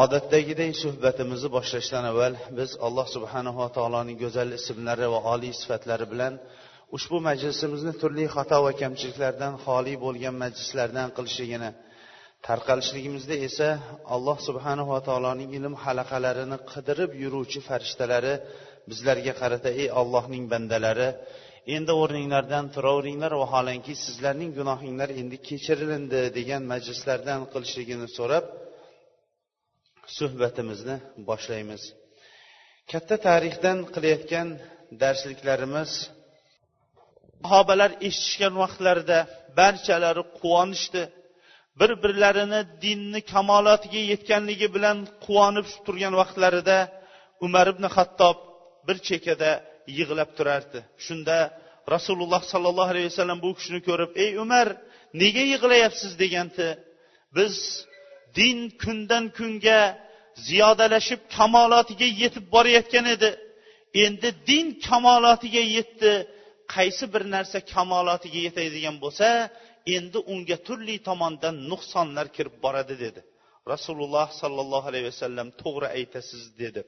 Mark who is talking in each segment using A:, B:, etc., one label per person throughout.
A: Odatdagiday suhbatimizni boshlashdan avval biz alloh subhanava taoloning go'zal ismlari va oliy sifatlari bilan ushbu majlisimizni turli xato va kamchiliklardan xoli bo'lgan majlislardan qilishligini tarqalishligimizda esa alloh subhanava taoloning ilm halaqalarini qidirib yuruvchi farishtalari bizlarga qarata ey ollohning bandalari endi o'rninglardan turaveringlar vaholanki sizlarning gunohinglar endi kechirilindi degan majlislardan qilishligini so'rab suhbatimizni boshlaymiz. Katta tarixdan qilayotgan darsliklarimiz sahobalar eshitishgan vaqtlarida barchalari quvonishdi. Bir birlarini dinni kamolotiga yetganligi bilan quvonib turgan vaqtlarida umar ibn hattob bir chekkada yig'lab turardi. Shunda rasululloh sollallohu alayhi vasallam bu kishini ko'rib ey umar nega yig'layapsiz? deganda biz din kundan kunga ziyodalashib kamolotiga yetib borayotgan edi. Endi din kamolotiga yetdi. Qaysi bir narsa kamolotiga yetadigan bo'lsa endi unga turli tomondan nuqsonlar kirib boradi dedi. Rasululloh sollallohu alayhi vasallam to'g'ri aytasiz dedi.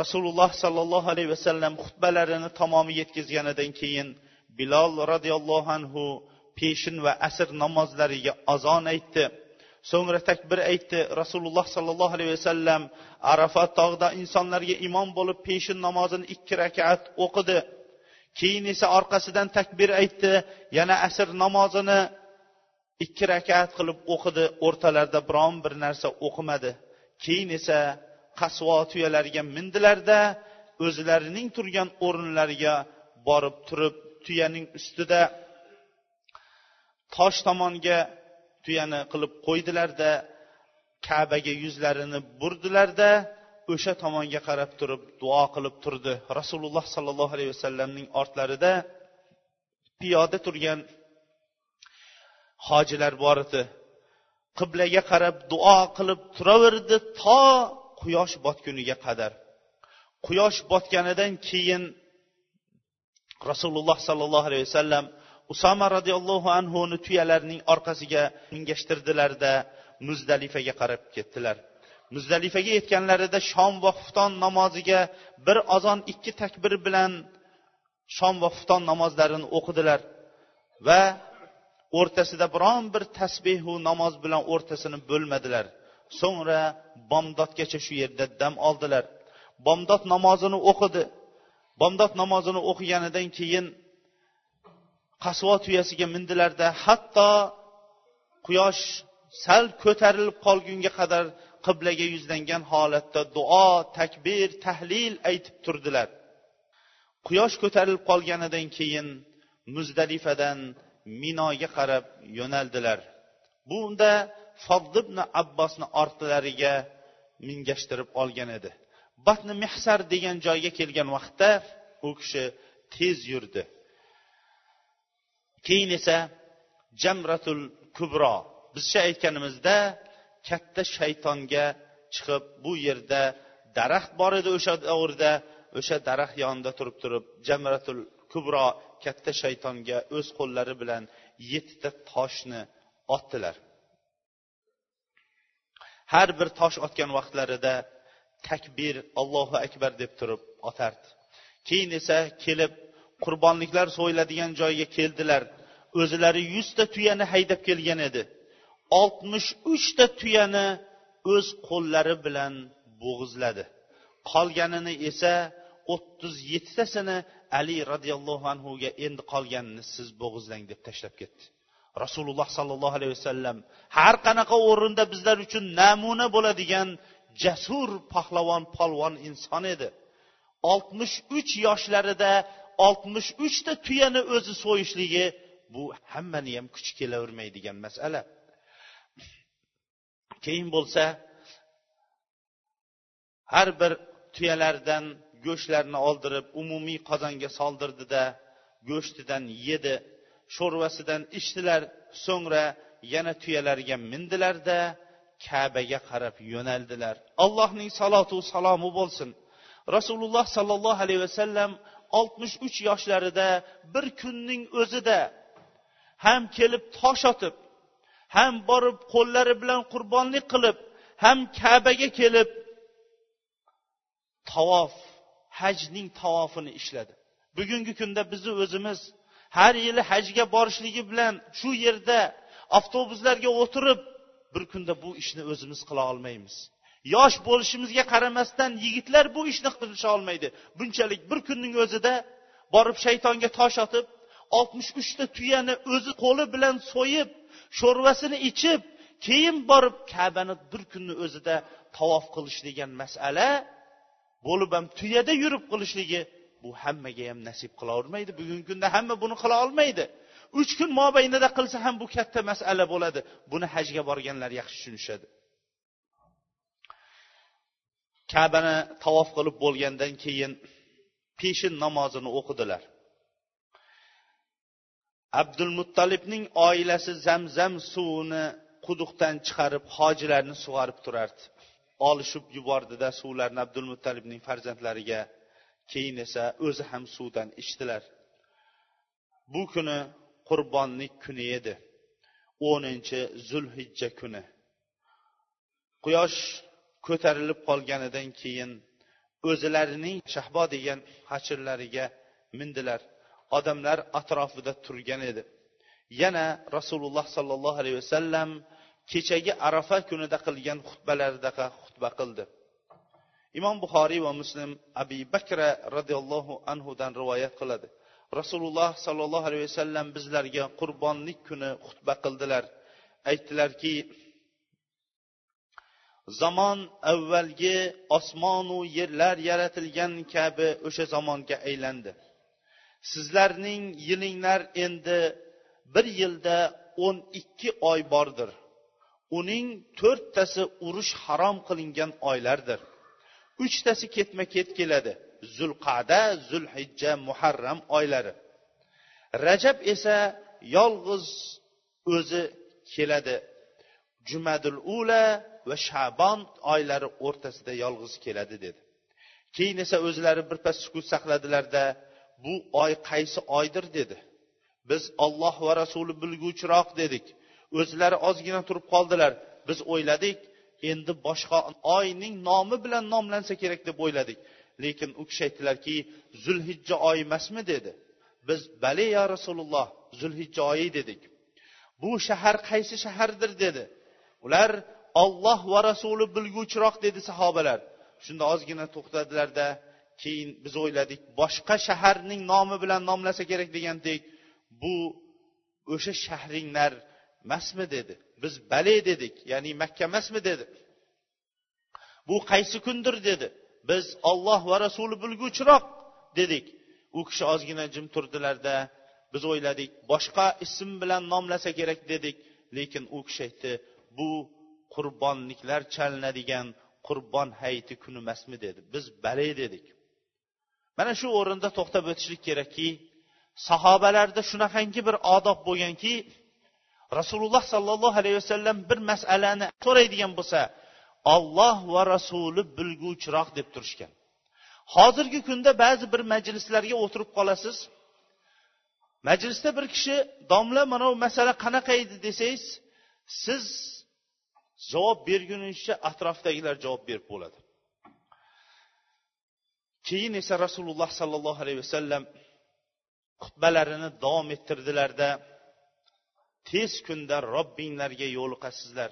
A: Rasululloh sollallohu alayhi vasallam xutbalarini tamomi yetkazganidan keyin bilol roziyallohu anhu peshin va asr namozlariga azon aytdi. So'ngra takbir aytdi rasululloh sollallohu alayhi vasallam arafat tog'ida insonlarga imom bo'lib peshin namozini ikki rakat o'qidi. Keyin esa orqasidan takbir aytdi yana asr namozini ikki rakat qilib o'qidi. O'rtalarida biron bir narsa o'qimadi. Keyin esa qasvo tuyalariga mindilarda o'zlarining turgan o'rinlariga borib turib tuyaning ustida tosh tomonga tuyani qilib qo'ydilarda kabaga yuzlarini burdilarda o'sha tomonga qarab turib duo qilib turdi. Rasululloh sollallohu alayhi vasallamning ortlarida piyoda turgan hojilar bor edi. Qiblaga qarab duo qilib turaverdi to quyosh botguniga qadar. Quyosh botganidan keyin rasululloh sollallohu alayhi vasallam usama roziyallohu anhuni tuyalarining orqasiga mingashtirdilarda muzdalifaga qarab ketdilar. Muzdalifaga yetganlarida shom va xufton namoziga bir azon ikki takbir bilan shom va xufton namozlarini o'qidilar va o'rtasida biron bir tasbehu namoz bilan o'rtasini bo'lmadilar. So'ngra bomdodgacha shu yerda dam oldilar. Bomdod namozini o'qidi. Bomdod namozini o'qiganidan keyin qasvo tuyasiga mindilarda hatto quyosh sal ko'tarilib qolgunga qadar qiblaga yuzlangan holatda duo takbir tahlil aytib turdilar. Quyosh ko'tarilib qolganidan keyin muzdalifadan minoga qarab yo'naldilar. Bunda fodl ibn abbosni ortlariga mingashtirib olgan edi. Batni mehsar degan joyga kelgan vaqtda u kishi tez yurdi. Keyin esa jamratul kubro. Bizcha aytganimizda katta shaytonga chiqib bu yerda daraxt bor edi o'sha davrda o'sha daraxt yonida turib turib jamratul kubro katta shaytonga o'z qo'llari bilan yettita toshni otdilar. Har bir tosh otgan vaqtlarida takbir allohu akbar deb turib otardi. Keyin esa kelib qurbonliklar so'yiladigan joyga keldilar. O'zlari yuzta tuyani haydab kelgan edi. Oltmish uchta tuyani o'z qo'llari bilan bo'g'izladi. Qolganini esa o'ttiz yettitasini ali roziyallohu anhuga endi qolganini siz bo'g'izlang deb tashlab ketdi. Rasululloh sollallohu alayhi vasallam har qanaqa o'rinda bizlar uchun namuna bo'ladigan jasur pahlavon polvon inson edi. Oltmish uch yoshlarida oltmish uchta tuyani o'zi so'yishligi bu hammani ham kuchi kelavermaydigan masala. Keyin bo'lsa har bir tuyalardan go'shtlarni oldirib umumiy qozonga soldirdida go'shtidan yedi sho'rvasidan ichdilar so'ngra yana tuyalarga mindilarda kabaga qarab yo'naldilar. Allohning salotu salomi bo'lsin. Rasululloh sollallohu alayhi vasallam oltmish uch yoshlarida bir kunning o'zida ham kelib tosh otib ham borib qo'llari bilan qurbonlik qilib ham kabaga kelib tavof hajning tavofini ishladi. Bugungi kunda bizni o'zimiz har yili hajga borishligi bilan shu yerda avtobuslarga o'tirib bir kunda bu ishni o'zimiz qila olmaymiz. Yosh bo'lishimizga qaramasdan yigitlar bu ishni qilisha olmaydi. Bunchalik bir kunning o'zida borib shaytonga tosh otib oltmish uchta tuyani o'zi qo'li bilan so'yib sho'rvasini ichib keyin borib kabani bir kunni o'zida tavof qilish degan masala bo'lib ham tuyada yurib qilishligi bu hammaga ham nasib qilavermaydi. Bugungi kunda hamma buni qila olmaydi. Uch kun mobaynida qilsa ham bu katta masala bo'ladi. Buni hajga borganlar yaxshi tushunishadi. Kabani tavof qilib bo'lgandan keyin peshin namozini o'qidilar. Abdul muttalibning oilasi zamzam suvini quduqdan chiqarib hojilarni sug'arib turardi. Olishib yubordida suvlarni abdul muttalibning farzandlariga keyin esa o'zi ham suvdan ichdilar. Bu kuni qurbonlik kuni edi. O'ninchi zulhijja kuni. Quyosh ko'tarilib qolganidan keyin o'zlarining shahbo degan hashirlariga mindilar. Odamlar atrofida turgan edi. Yana rasululloh sollallohu alayhi vasallam kechagi arafa kunida qilgan xutbalaridaqa xutba qildi. Imom buxoriy va muslim abi bakra roziyallohu anhudan rivoyat qiladi. Rasululloh sollallohu alayhi vasallam bizlarga qurbonlik kuni xutba qildilar. Aytdilarki zamon avvalgi osmonu yerlar yaratilgan kabi o'sha zamonga aylandi. Sizlarning yilinglar endi bir yilda o'n ikki oy bordir. Uning to'rttasi urush harom qilingan oylardir. Uchtasi ketma ket keladi. Zulqada zulhijja muharram oylari. Rajab esa yolg'iz o'zi keladi. Jumadul ula va shabon oylari o'rtasida yolg'iz keladi dedi. Keyin esa o'zlari birpas sukut saqladilarda bu oy qaysi oydir dedi. Biz olloh va rasuli bilguvchiroq dedik. O'zlari ozgina turib qoldilar. Biz o'yladik endi boshqa oyning nomi bilan nomlansa kerak deb o'yladik. Lekin u kishi aytdilarki zulhijja oyi emasmi dedi. Biz bale ya rasululloh zulhijja oyi dedik. Bu shahar qaysi shahardir? dedi. Ular olloh va rasuli bilguvchiroq dedi sahobalar. Shunda ozgina to'xtadilarda keyin biz o'yladik boshqa shaharning nomi bilan nomlasa kerak degandik bu o'sha shahringlar emasmi dedi. Biz bale dedik ya'ni makka emasmi dedi. Bu qaysi kundir dedi. Biz olloh va rasuli bilguvchiroq dedik. U kishi ozgina jim turdilarda biz o'yladik boshqa ism bilan nomlasa kerak dedik. Lekin u kishi aytdi bu qurbonliklar chalinadigan qurbon hayiti kuni emasmi dedi. Biz bale dedik. Mana shu o'rinda to'xtab o'tishlik kerakki sahobalarda shunaqangi bir odob bo'lganki rasululloh sollallohu alayhi vasallam bir masalani so'raydigan bo'lsa olloh va rasuli bilguvchiroq deb turishgan. Hozirgi kunda ba'zi bir majlislarga o'tirib qolasiz. Majlisda bir kishi domla mana bu masala qanaqa edi desangiz siz javob berguningizcha atrofdagilar javob berib bo'ladi. Keyin esa rasululloh sollallohu alayhi vasallam xutbalarini davom ettirdilarda tez kunda robbinglarga yo'liqasizlar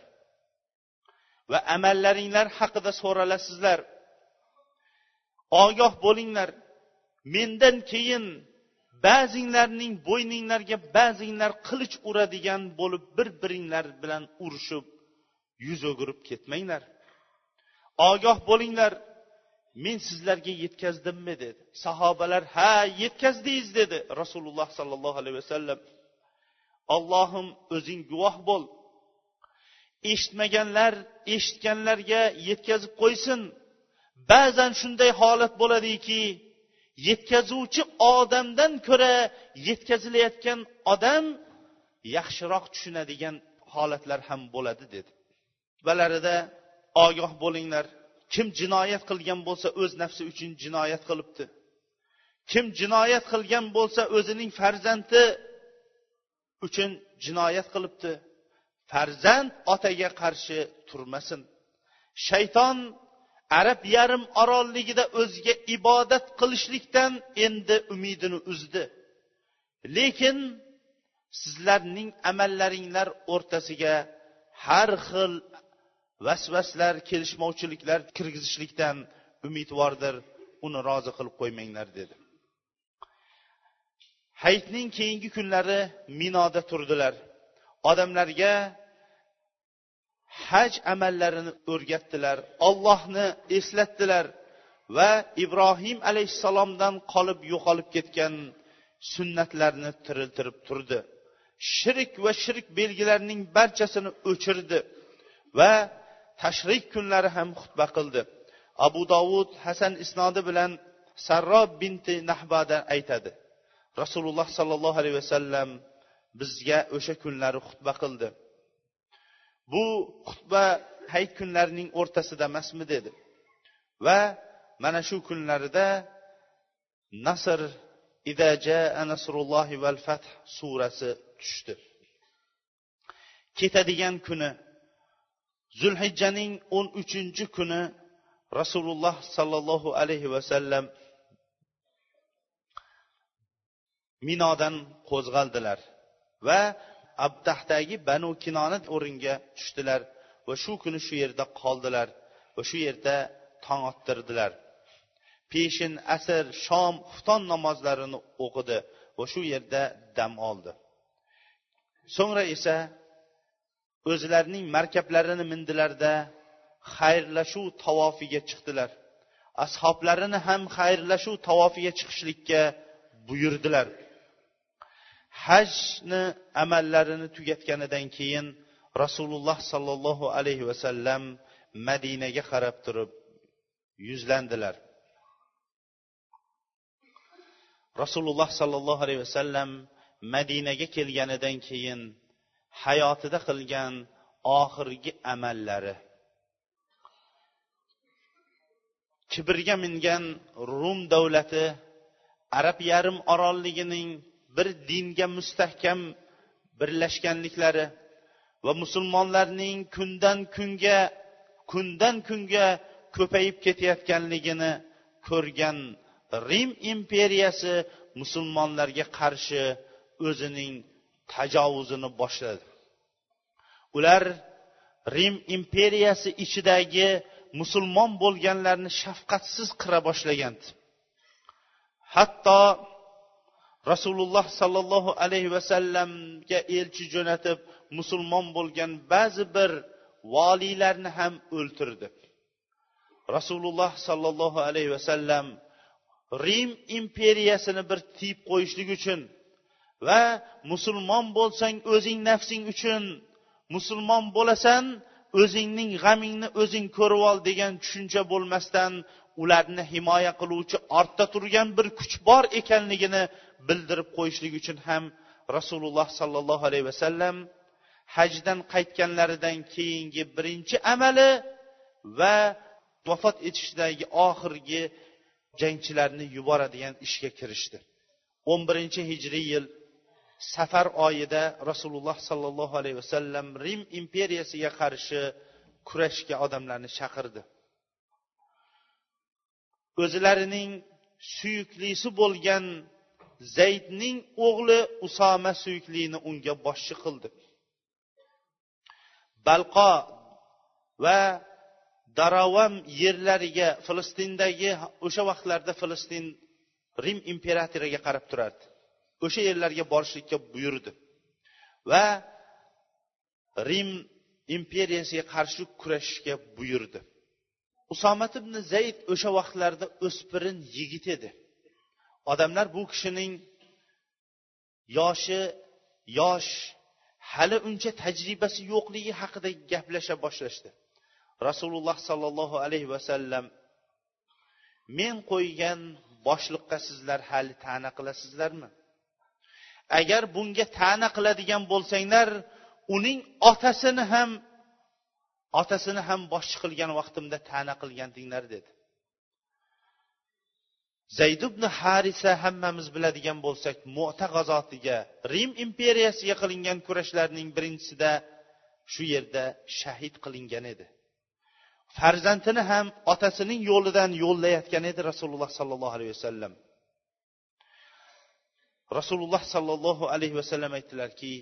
A: va amallaringlar haqida so'ralasizlar. Ogoh bo'linglar mendan keyin ba'zinglarning bo'yninglarga ba'zinglar qilich uradigan bo'lib bir biringlar bilan urushib yuz o'girib ketmanglar. Ogoh bo'linglar. Men sizlarga yetkazdimmi dedi. Sahobalar ha yetkazdingiz dedi rasululloh sollallohu alayhi vasallam. Ollohim o'zing guvoh bo'l. Eshitmaganlar eshitganlarga yetkazib qo'ysin. Ba'zan shunday holat bo'ladiki yetkazuvchi odamdan ko'ra yetkazilayotgan odam yaxshiroq tushunadigan holatlar ham bo'ladi dedi. Xutbalarida ogoh bo'linglar. Kim jinoyat qilgan bo'lsa o'z nafsi uchun jinoyat qilibdi. Kim jinoyat qilgan bo'lsa o'zining farzandi uchun jinoyat qilibdi. Farzand otaga qarshi turmasin. Shayton arab yarim orolligida o'ziga ibodat qilishlikdan endi umidini uzdi. Lekin sizlarning amallaringlar o'rtasiga har xil vasvaslar kelishmovchiliklar kirgizishlikdan umidvordir. Uni rozi qilib qo'ymanglar dedi. Hayitning keyingi kunlari minoda turdilar. Odamlarga haj amallarini o'rgatdilar ollohni eslatdilar va ibrohim alayhissalomdan qolib yo'qolib ketgan sunnatlarni tiriltirib turdi. Shirk va shirk belgilarining barchasini o'chirdi va tashrik kunlari ham xutba qildi. Abu dovud hasan isnodi bilan sarrob binti nahbada aytadi. Rasululloh sollallohu alayhi vasallam bizga o'sha kunlari xutba qildi. Bu xutba hayit kunlarining o'rtasida emasmi dedi. Va mana shu kunlarida nasr idaja nasrullohi val fath surasi tushdi. Ketadigan kuni zulhijjaning o'n uchinchi kuni rasululloh sollallohu alayhi vasallam minodan qo'zg'aldilar va abdahdagi banu kinonat o'ringa tushdilar va shu kuni shu yerda qoldilar va shu yerda tong ottirdilar. Peshin asr shom xufton namozlarini o'qidi va shu yerda dam oldi. So'ngra esa o'zlarining markablarini mindilarda xayrlashuv tavofiga chiqdilar. Ashoblarini ham xayrlashuv tavofiga chiqishlikka buyurdilar. Hajni amallarini tugatganidan keyin rasululloh sollallohu alayhi vasallam madinaga qarab turib yuzlandilar. Rasululloh sollallohu alayhi vasallam madinaga kelganidan keyin hayotida qilgan oxirgi amallari. Kibrga mingan rum davlati arab yarim orolligining bir dinga mustahkam birlashganliklari va musulmonlarning kundan kunga kundan kunga ko'payib ketayotganligini ko'rgan rim imperiyasi musulmonlarga qarshi o'zining tajovuzini boshladi. Ular rim imperiyasi ichidagi musulmon bo'lganlarni shafqatsiz qira boshlagan hatto rasululloh sollallohu alayhi vasallamga elchi jo'natib musulmon bo'lgan ba'zi bir voliylarni ham o'ltirdi. Rasululloh sollallohu alayhi vasallam rim imperiyasini bir tiyib qo'yishlik uchun va musulmon bo'lsang o'zing nafsing uchun musulmon bo'lasan o'zingning g'amingni o'zing ko'rib ol degan tushuncha bo'lmasdan ularni himoya qiluvchi ortda turgan bir kuch bor ekanligini bildirib qo'yishlik uchun ham rasululloh sollallohu alayhi vasallam hajdan qaytganlaridan keyingi birinchi amali va vafot etishdagi oxirgi jangchilarni yuboradigan ishga kirishdi. o'n birinchi hijriy yil safar oyida rasululloh sollallohu alayhi vasallam rim imperiyasiga qarshi kurashga odamlarni chaqirdi. O'zlarining suyuklisi bo'lgan zaydning o'g'li usoma suyuklini unga boshchi qildi. Balqo va daravam yerlariga filistindagi o'sha vaqtlarda filistin rim imperatoriga qarab turardi. O'sha yerlarga borishlikka buyurdi. Va rim imperiyasiga qarshi kurashishga buyurdi. Usomat ibn zayd o'sha vaqtlarda o'spirin yigit edi. Odamlar bu kishining yoshi yosh hali uncha tajribasi yo'qligi haqida gaplasha boshlashdi. Rasululloh sollallohu alayhi vasallam men qo'ygan boshliqqa sizlar hali ta'na qilasizlarmi? Agar bunga ta'na qiladigan bo'lsanglar uning otasini ham otasini ham boshchi qilgan vaqtimda ta'na qilgandinglar dedi. Zayd ibn harisa hammamiz biladigan bo'lsak mo'ta g'azotiga rim imperiyasiga qilingan kurashlarning birinchisida shu yerda shahid qilingan edi. Farzandini ham otasining yo'lidan yo'llayotgan edi rasululloh sollallohu alayhi vasallam. Rasululloh sollallohu alayhi vasallam aytdilarki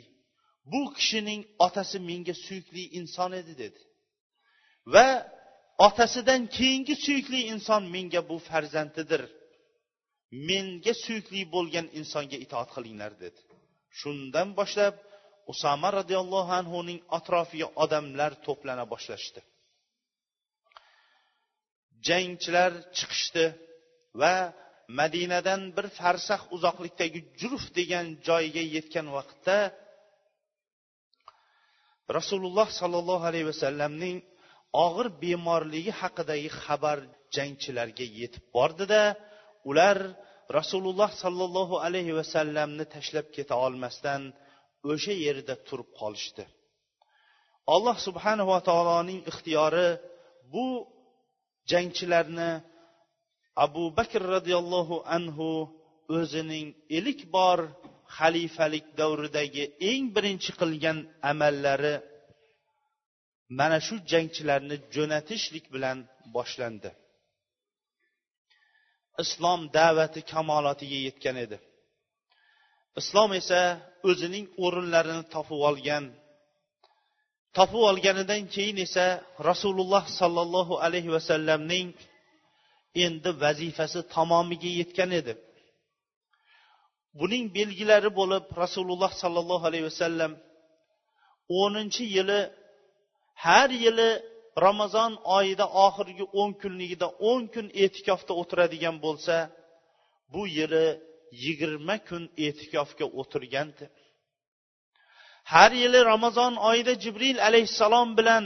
A: bu kishining otasi menga suyukli inson edi dedi. Va otasidan keyingi suyukli inson menga bu farzandidir. Menga suyukli bo'lgan insonga itoat qilinglar dedi. Shundan boshlab usama roziyallohu anhuning atrofiga odamlar to'plana boshlashdi. Jangchilar chiqishdi va madinadan bir farsax uzoqlikdagi jurf degan joyga yetgan vaqtda rasululloh sollallohu alayhi vasallamning og'ir bemorligi haqidagi xabar jangchilarga yetib bordida ular rasululloh sollallohu alayhi vasallamni tashlab keta olmasdan o'sha yerda turib qolishdi. Alloh subhanava taoloning ixtiyori bu jangchilarni abu bakr roziyallohu anhu o'zining ilk bor xalifalik davridagi eng birinchi qilgan amallari mana shu jangchilarni jo'natishlik bilan boshlandi. Islom da'vati kamolotiga yetgan edi. Islom esa o'zining o'rinlarini topib olgan topib olganidan keyin esa rasululloh sollallohu alayhi vasallamning endi vazifasi tamomiga yetgan edi. Buning belgilari bo'lib rasululloh sollallohu alayhi vasallam o'ninchi yili har yili ramazon oyida oxirgi o'n kunligida o'n kun e'tikofda o'tiradigan bo'lsa bu yili yigirma kun e'tikofga o'tirgandi. Har yili ramazon oyida jibril alayhissalom bilan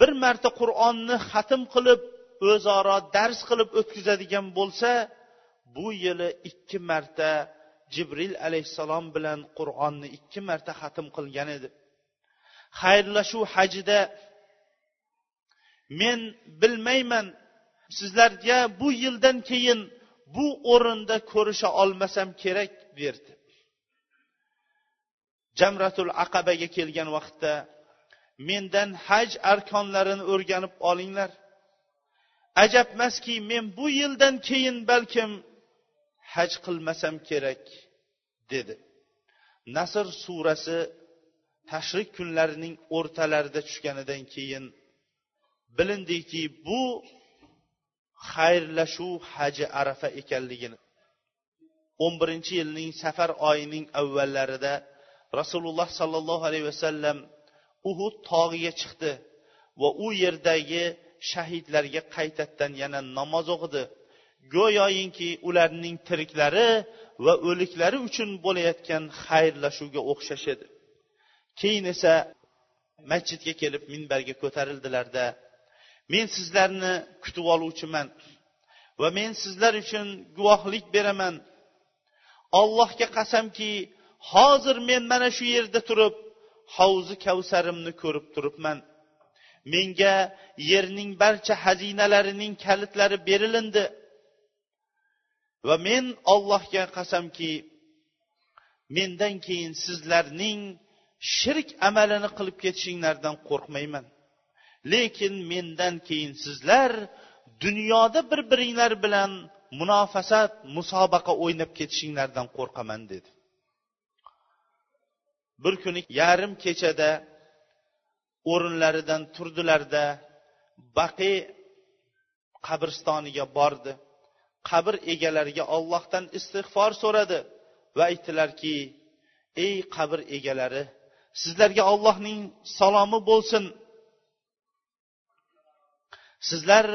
A: bir marta qur'onni xatm qilib o'zaro dars qilib o'tkazadigan bo'lsa bu yili ikki marta jibril alayhissalom bilan qur'onni ikki marta xatm qilgan edi. Xayrlashuv hajida men bilmayman sizlarga bu yildan keyin bu o'rinda ko'risha olmasam kerak derdi. Jamratul aqabaga kelgan vaqtda mendan haj arkonlarini o'rganib olinglar. Ajabmaski men bu yildan keyin balkim haj qilmasam kerak dedi. Nasr surasi tashrik kunlarining o'rtalarida tushganidan keyin bilindiki bu xayrlashuv haji arafa ekanligini o'n birinchi yilning safar oyining avvallarida rasululloh sollallohu alayhi vasallam uhud tog'iga chiqdi va u yerdagi shahidlarga qaytadan yana namoz o'qidi. Go'yoyinki ularning tiriklari va o'liklari uchun bo'layotgan xayrlashuvga o'xshash edi. Keyin esa masjidga kelib minbarga ko'tarildilarda men sizlarni kutib oluvchiman va men sizlar uchun guvohlik beraman. Allohga qasamki hozir men mana shu yerda turib havzi kavsarimni ko'rib turibman. Menga yerning barcha xazinalarining kalitlari berilindi. Va men allohga qasamki mendan keyin sizlarning shirk amalini qilib ketishinglardan qo'rqmayman. Lekin mendan keyin sizlar dunyoda bir biringlar bilan munofasat musobaqa o'ynab ketishinglardan qo'rqaman dedi. Bir kuni yarim kechada o'rinlaridan turdilarda baqi qabristoniga bordi. Qabr egalariga ollohdan istig'for so'radi va aytdilarki ey qabr egalari sizlarga ollohning salomi bo'lsin. Sizlar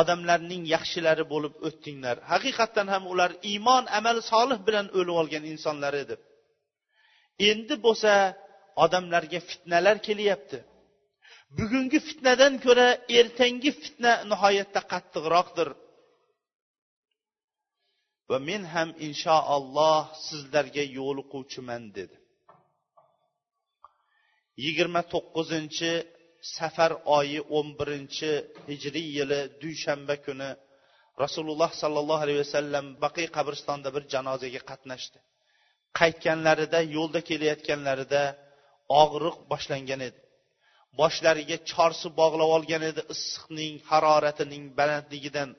A: odamlarning yaxshilari bo'lib o'tdinglar. Haqiqatdan ham ular iymon amali solih bilan o'lib olgan insonlar edi. Endi bo'lsa odamlarga fitnalar kelyapti. Bugungi fitnadan ko'ra ertangi fitna nihoyatda qattiqroqdir. Va men ham inshaalloh sizlarga yo'liquvchiman dedi. Yigirma to'qqizinchi safar oyi o'n birinchi hijriy yili dushanba kuni rasululloh sollallohu alayhi vasallam baqiy qabristonida bir janozaga qatnashdi. Qaytganlarida yo'lda kelayotganlarida og'riq boshlangan edi. Boshlariga chorsi bog'lab olgan edi issiqning haroratining balandligidan.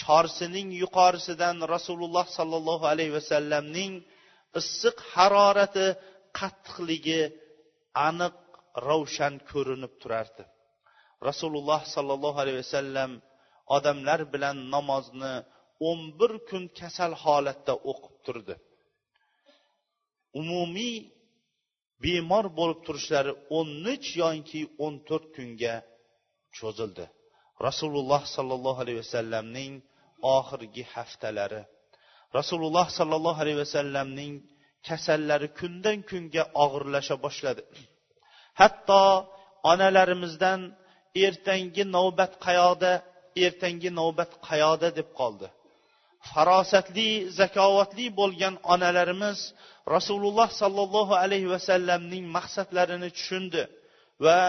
A: Chorsining yuqorisidan rasululloh sollallohu alayhi vasallamning issiq harorati qattiqligi aniq ravshan ko'rinib turardi. Rasululloh sollallohu alayhi vasallam odamlar bilan namozni o'n bir kun kasal holatda o'qib turdi. Umumiy bemor bo'lib turishlari o'n uch yoki o'n to'rt kunga cho'zildi. Rasululloh sollallohu alayhi vasallamning oxirgi haftalari. Rasululloh sollallohu alayhi vasallamning kasallari kundan kunga og'irlasha boshladi. Hatto onalarimizdan ertangi navbat qayoqda ertangi navbat qayoqda deb qoldi. Farosatli zakovatli bo'lgan onalarimiz rasululloh sollallohu alayhi vasallamning maqsadlarini tushundi va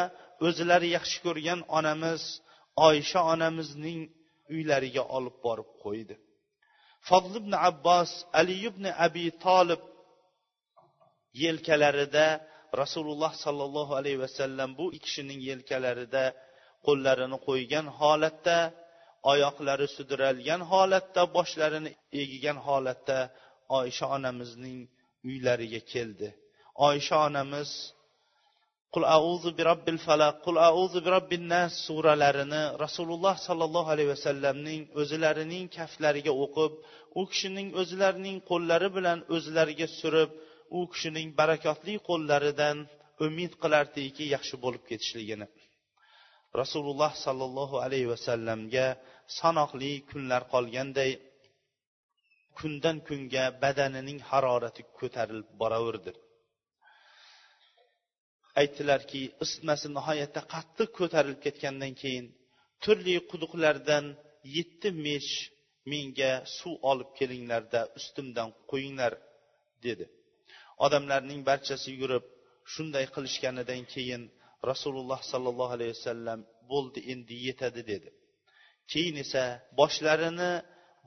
A: o'zlari yaxshi ko'rgan onamiz oysha onamizning uylariga olib borib qo'ydi. Fodl ibn abbos ali ibn abi tolib yelkalarida rasululloh sollallohu alayhi vasallam bu kishining yelkalarida qo'llarini qo'ygan holatda oyoqlari sudralgan holatda boshlarini egigan holatda oysha onamizning uylariga keldi. Oysha onamiz qul auzu bi robbil falaq qul auzu bi robbin nas suralarini rasululloh sollallohu alayhi vasallamning o'zlarining kaftlariga o'qib u kishining o'zlarining qo'llari bilan o'zlariga surib u kishining barakotli qo'llaridan umid qilardiki yaxshi bo'lib ketishligini rasululloh sollallohu alayhi vasallamga sanoqli kunlar qolganday kundan kunga badanining harorati ko'tarilib boraverdi. Aytdilarki isitmasi nihoyatda qattiq ko'tarilib ketgandan keyin turli quduqlardan yetti mesh menga suv olib kelinglarda ustimdan qo'yinglar dedi. Odamlarning barchasi yurib shunday qilishganidan keyin rasululloh sollallohu alayhi vasallam bo'ldi endi yetadi dedi. Keyin esa boshlarini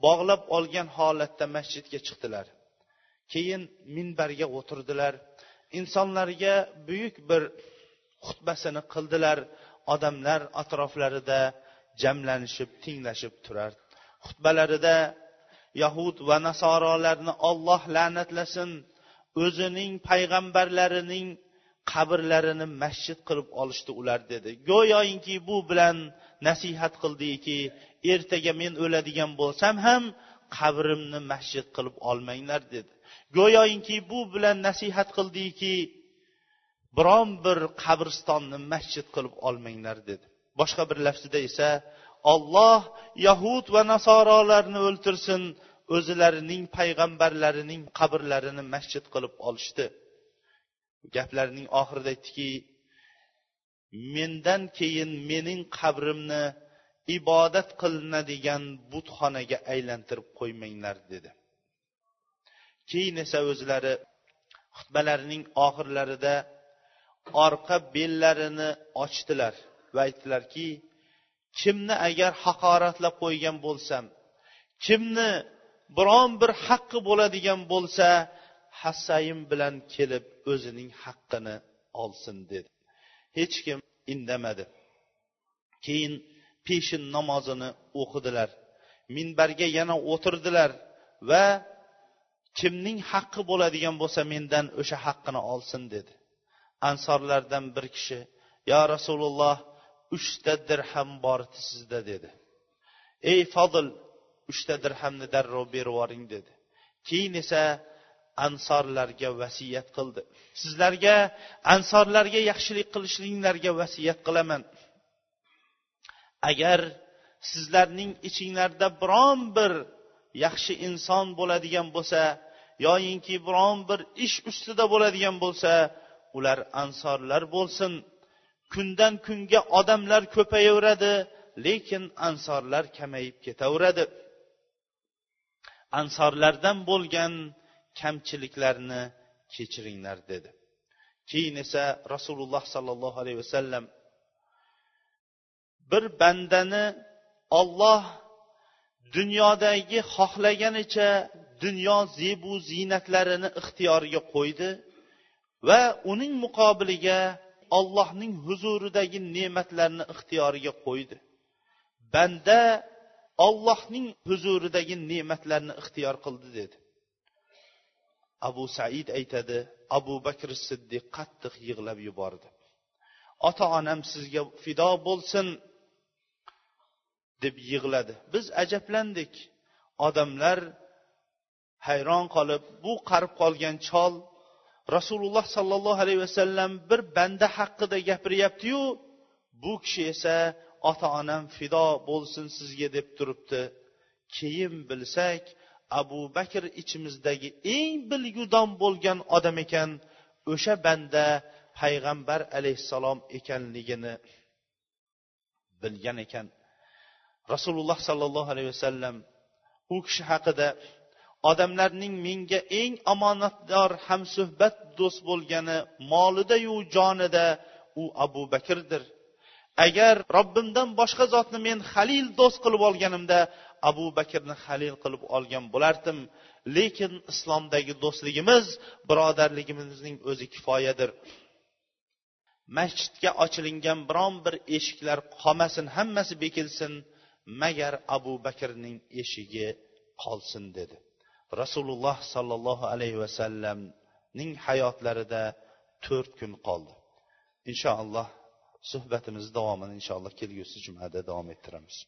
A: bog'lab olgan holatda masjidga chiqdilar. Keyin minbarga o'tirdilar. Insonlarga buyuk bir xutbasini qildilar. Odamlar atroflarida jamlanishib tinglashib turar. Xutbalarida yahud va nasorolarni olloh la'natlasin o'zining payg'ambarlarining qabrlarini masjid qilib olishdi ular dedi. Go'yoinki bu bilan nasihat qildiki ertaga men o'ladigan bo'lsam ham qabrimni masjid qilib olmanglar dedi. Go'yoinki bu bilan nasihat qildiki biron bir qabristonni masjid qilib olmanglar dedi. Boshqa bir lafzida esa olloh yahud va nasorolarni o'ltirsin o'zlarining payg'ambarlarining qabrlarini masjid qilib olishdi. Gaplarining oxirida aytdiki mendan keyin mening qabrimni ibodat qilinadigan butxonaga aylantirib qo'ymanglar dedi. Keyin esa o'zlari xutbalarining oxirlarida orqa bellarini ochdilar va aytdilarki kimni agar haqoratlab qo'ygan bo'lsam kimni biron bir haqqi bo'ladigan bo'lsa hassayim bilan kelib o'zining haqqini olsin dedi. Hech kim indamadi. Keyin peshin namozini o'qidilar. Minbarga yana o'tirdilar va kimning haqqi bo'ladigan bo'lsa mendan o'sha haqqini olsin dedi. Ansorlardan bir kishi yo rasululloh uchta dirham bor sizda dedi. Ey fodil uchta dirhamni darrov berib yuboring dedi. Keyin esa ansorlarga vasiyat qildi. Sizlarga ansorlarga yaxshilik qilishliginglarga vasiyat qilaman. Agar sizlarning ichinglarda biron bir yaxshi inson bo'ladigan bo'lsa yoyinki biron bir ish ustida bo'ladigan bo'lsa ular ansorlar bo'lsin. Kundan kunga odamlar ko'payaveradi lekin ansorlar kamayib ketaveradi. Ansorlardan bo'lgan kamchiliklarni kechiringlar dedi. Keyin esa rasululloh sollallohu alayhi vasallam bir bandani olloh dunyodagi xohlaganicha dunyo zebu ziynatlarini ixtiyoriga qo'ydi va uning muqobiliga ollohning huzuridagi ne'matlarni ixtiyoriga qo'ydi. Banda ollohning huzuridagi ne'matlarni ixtiyor qildi dedi. Abu said aytadi abu bakr siddiq qattiq yig'lab yubordi. Ota onam sizga fido bo'lsin deb yig'ladi. Biz ajablandik. Odamlar hayron qolib bu qarib qolgan chol rasululloh sollallohu alayhi vasallam bir banda haqida gapiryaptiyu bu kishi esa ota onam fido bo'lsin sizga deb turibdi. Keyin bilsak abu bakr ichimizdagi eng bilgudon bo'lgan odam ekan o'sha banda payg'ambar alayhissalom ekanligini bilgan ekan. Rasululloh sollallohu alayhi vasallam u kishi haqida odamlarning menga eng omonatdor hamsuhbat do'st bo'lgani molidayu jonida u abu bakrdir. Agar robbimdan boshqa zotni men halil do'st qilib olganimda abu bakrni halil qilib olgan bo'lardim. Lekin islomdagi do'stligimiz birodarligimizning o'zi kifoyadir. Masjidga ochilingan biron bir eshiklar qolmasin hammasi bekilsin. Magar abu bakrning eshigi qolsin dedi. Rasululloh sollallohu alayhi vasallamning hayotlarida to'rt kun qoldi. Inshaalloh suhbatimiz davomini inshaalloh kelgusi jumada davom ettiramiz.